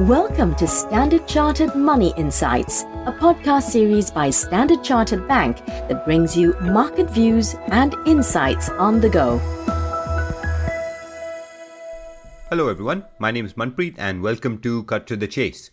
Welcome to Standard Chartered Money Insights, a podcast series by Standard Chartered Bank that brings you market views and insights on the go. Hello everyone, my name is Manpreet and welcome to Cut to the Chase.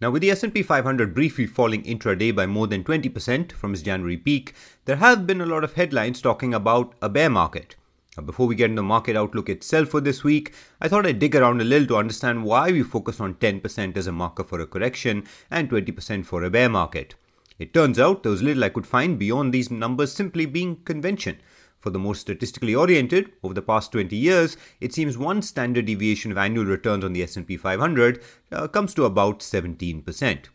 Now with the S&P 500 briefly falling intraday by more than 20% from its January peak, there have been a lot of headlines talking about a bear market. Now, before we get into the market outlook itself for this week, I thought I'd dig around a little to understand why we focus on 10% as a marker for a correction and 20% for a bear market. It turns out there was little I could find beyond these numbers simply being convention. For the more statistically oriented, over the past 20 years, it seems one standard deviation of annual returns on the S&P 500 uh, comes to about 17%.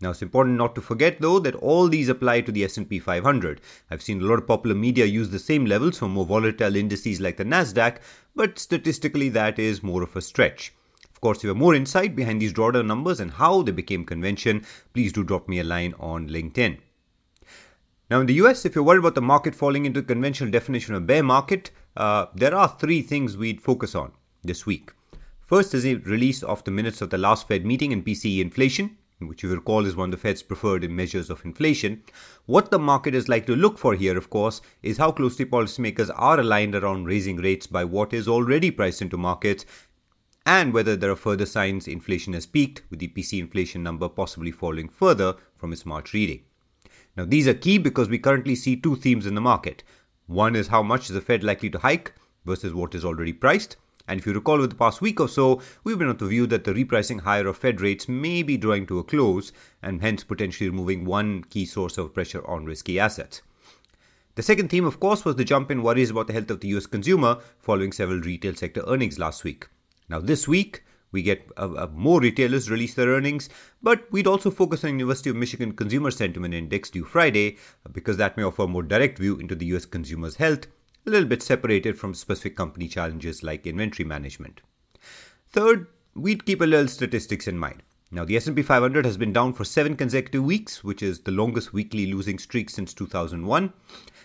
Now it's important not to forget though that all these apply to the S&P 500. I've seen a lot of popular media use the same levels for more volatile indices like the Nasdaq, but statistically that is more of a stretch. Of course, if you have more insight behind these drawdown numbers and how they became convention, please do drop me a line on LinkedIn. Now, in the US, if you're worried about the market falling into the conventional definition of bear market, uh, there are three things we'd focus on this week. First is the release of the minutes of the last Fed meeting and PCE inflation which you recall is one of the Fed's preferred measures of inflation. What the market is likely to look for here, of course, is how closely policymakers are aligned around raising rates by what is already priced into markets and whether there are further signs inflation has peaked, with the PC inflation number possibly falling further from its March reading. Now, these are key because we currently see two themes in the market. One is how much is the Fed likely to hike versus what is already priced. And if you recall, over the past week or so, we've been of the view that the repricing higher of Fed rates may be drawing to a close and hence potentially removing one key source of pressure on risky assets. The second theme, of course, was the jump in worries about the health of the US consumer following several retail sector earnings last week. Now, this week, we get more retailers release their earnings, but we'd also focus on the University of Michigan Consumer Sentiment Index due Friday because that may offer a more direct view into the US consumer's health a little bit separated from specific company challenges like inventory management. Third, we'd keep a little statistics in mind. Now, the S&P 500 has been down for 7 consecutive weeks, which is the longest weekly losing streak since 2001.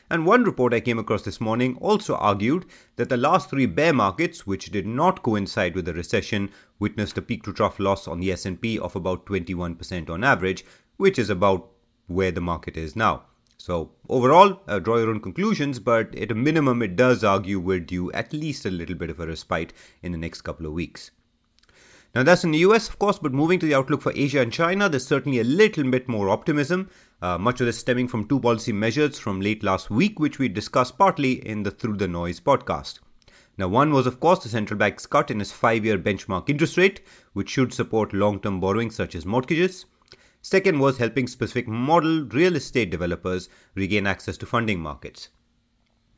And one report I came across this morning also argued that the last 3 bear markets, which did not coincide with the recession, witnessed a peak to trough loss on the S&P of about 21% on average, which is about where the market is now. So, overall, uh, draw your own conclusions, but at a minimum, it does argue we're due at least a little bit of a respite in the next couple of weeks. Now, that's in the US, of course, but moving to the outlook for Asia and China, there's certainly a little bit more optimism. Uh, much of this stemming from two policy measures from late last week, which we discussed partly in the Through the Noise podcast. Now, one was, of course, the central bank's cut in its five year benchmark interest rate, which should support long term borrowing such as mortgages. Second was helping specific model real estate developers regain access to funding markets.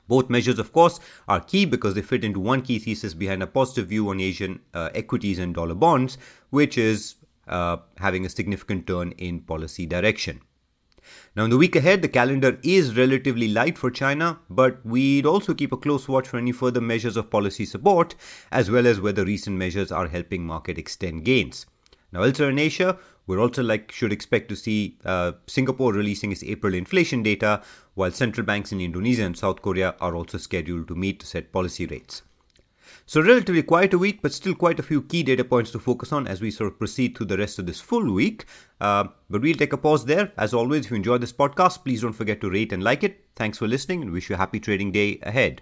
Both measures, of course, are key because they fit into one key thesis behind a positive view on Asian uh, equities and dollar bonds, which is uh, having a significant turn in policy direction. Now, in the week ahead, the calendar is relatively light for China, but we'd also keep a close watch for any further measures of policy support, as well as whether recent measures are helping market extend gains. Now, elsewhere in Asia, we're also like should expect to see uh, Singapore releasing its April inflation data, while central banks in Indonesia and South Korea are also scheduled to meet to set policy rates. So, relatively quiet a week, but still quite a few key data points to focus on as we sort of proceed through the rest of this full week. Uh, but we'll take a pause there. As always, if you enjoyed this podcast, please don't forget to rate and like it. Thanks for listening and wish you a happy trading day ahead.